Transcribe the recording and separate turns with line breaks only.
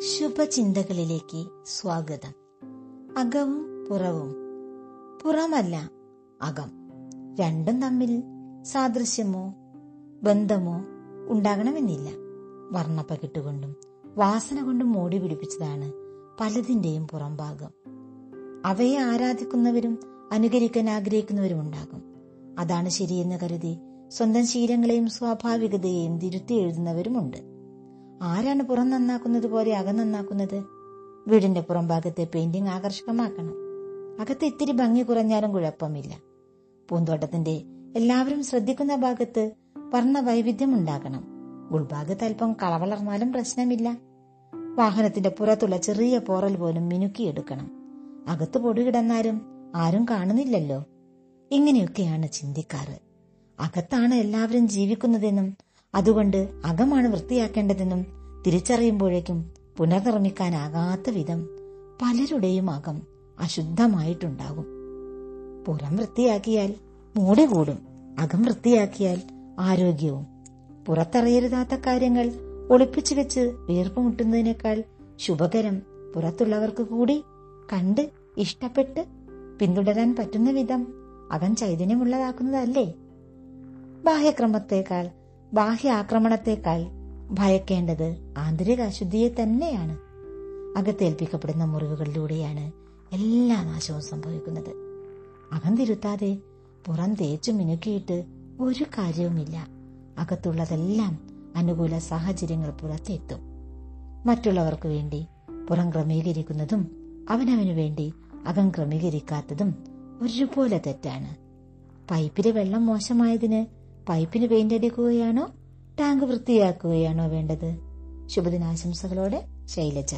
ശുഭചിന്തകളിലേക്ക് സ്വാഗതം. അകവും പുറവും. പുറമല്ല അകം. രണ്ടും തമ്മിൽ സാദൃശ്യമോ ബന്ധമോ ഉണ്ടാകണമെന്നില്ല. വർണപ്പകിട്ടുകൊണ്ടും വാസന കൊണ്ടും മോടി പിടിപ്പിച്ചതാണ് പലതിന്റെയും പുറംഭാഗം. അവയെ ആരാധിക്കുന്നവരും അനുകരിക്കാൻ ആഗ്രഹിക്കുന്നവരും ഉണ്ടാകും അതാണ് ശരിയെന്ന് കരുതി സ്വന്തം ശീലങ്ങളെയും സ്വാഭാവികതയെയും തിരുത്തി എഴുതുന്നവരുമുണ്ട്. ആരാണ് പുറം നന്നാക്കുന്നത് പോലെ അകം നന്നാക്കുന്നത്? വീടിന്റെ പുറംഭാഗത്തെ പെയിന്റിംഗ് ആകർഷകമാക്കണം. അകത്ത് ഇത്തിരി ഭംഗി കുറഞ്ഞാലും കുഴപ്പമില്ല. പൂന്തോട്ടത്തിന്റെ എല്ലാവരും ശ്രദ്ധിക്കുന്ന ഭാഗത്ത് വർണ വൈവിധ്യം ഉണ്ടാകണം ഉൾഭാഗത്ത് അല്പം കളവളർന്നാലും പ്രശ്നമില്ല. വാഹനത്തിന്റെ പുറത്തുള്ള ചെറിയ പോറൽ പോലും മിനുക്കിയെടുക്കണം. അകത്ത് പൊടി കിടന്നാലും ആരും കാണുന്നില്ലല്ലോ. ഇങ്ങനെയൊക്കെയാണ് ചിന്തിക്കാറ്. അകത്താണ് എല്ലാവരും ജീവിക്കുന്നതെന്നും അതുകൊണ്ട് അകമാണ് വൃത്തിയാക്കേണ്ടതെന്നും തിരിച്ചറിയുമ്പോഴേക്കും പുനർനിർമ്മിക്കാനാകാത്ത വിധം പലരുടെയും അകം അശുദ്ധമായിട്ടുണ്ടാകും. പുറം വൃത്തിയാക്കിയാൽ മൂടി കൂടും. അകം വൃത്തിയാക്കിയാൽ ആരോഗ്യവും. പുറത്തറിയരുതാത്ത കാര്യങ്ങൾ ഒളിപ്പിച്ചു വെച്ച് വീർപ്പുമുട്ടുന്നതിനേക്കാൾ ശുഭകരം പുറത്തുള്ളവർക്ക് കൂടി കണ്ട് ഇഷ്ടപ്പെട്ട് പിന്തുടരാൻ പറ്റുന്ന വിധം അകം ചൈതന്യമുള്ളതാക്കുന്നതല്ലേ? ബാഹ്യക്രമത്തേക്കാൾ ബാഹ്യ ആക്രമണത്തെക്കാൾ ഭയക്കേണ്ടത് ആന്തരിക അശുദ്ധിയെ തന്നെയാണ്. അകത്തേൽപ്പിക്കപ്പെടുന്ന മുറിവുകളിലൂടെയാണ് എല്ലാ നാശവും സംഭവിക്കുന്നത്. അകം തിരുത്താതെ പുറം തേച്ചു മിനുക്കിയിട്ട് ഒരു കാര്യവുമില്ല. അകത്തുള്ളതെല്ലാം അനുകൂല സാഹചര്യങ്ങൾ പുറത്തെത്തും. മറ്റുള്ളവർക്ക് വേണ്ടി പുറം ക്രമീകരിക്കുന്നതും അവനവനു വേണ്ടി അകം ക്രമീകരിക്കാത്തതും ഒരുപോലെ തെറ്റാണ്. പൈപ്പിലെ വെള്ളം മോശമായതിന് പൈപ്പിന് പെയിന്റ് അടിക്കുകയാണോ? ടാങ്ക് വൃത്തിയാക്കുകയാണോ വേണ്ടത്? ശുഭദിനാശംസകളോടെ ശൈലജ.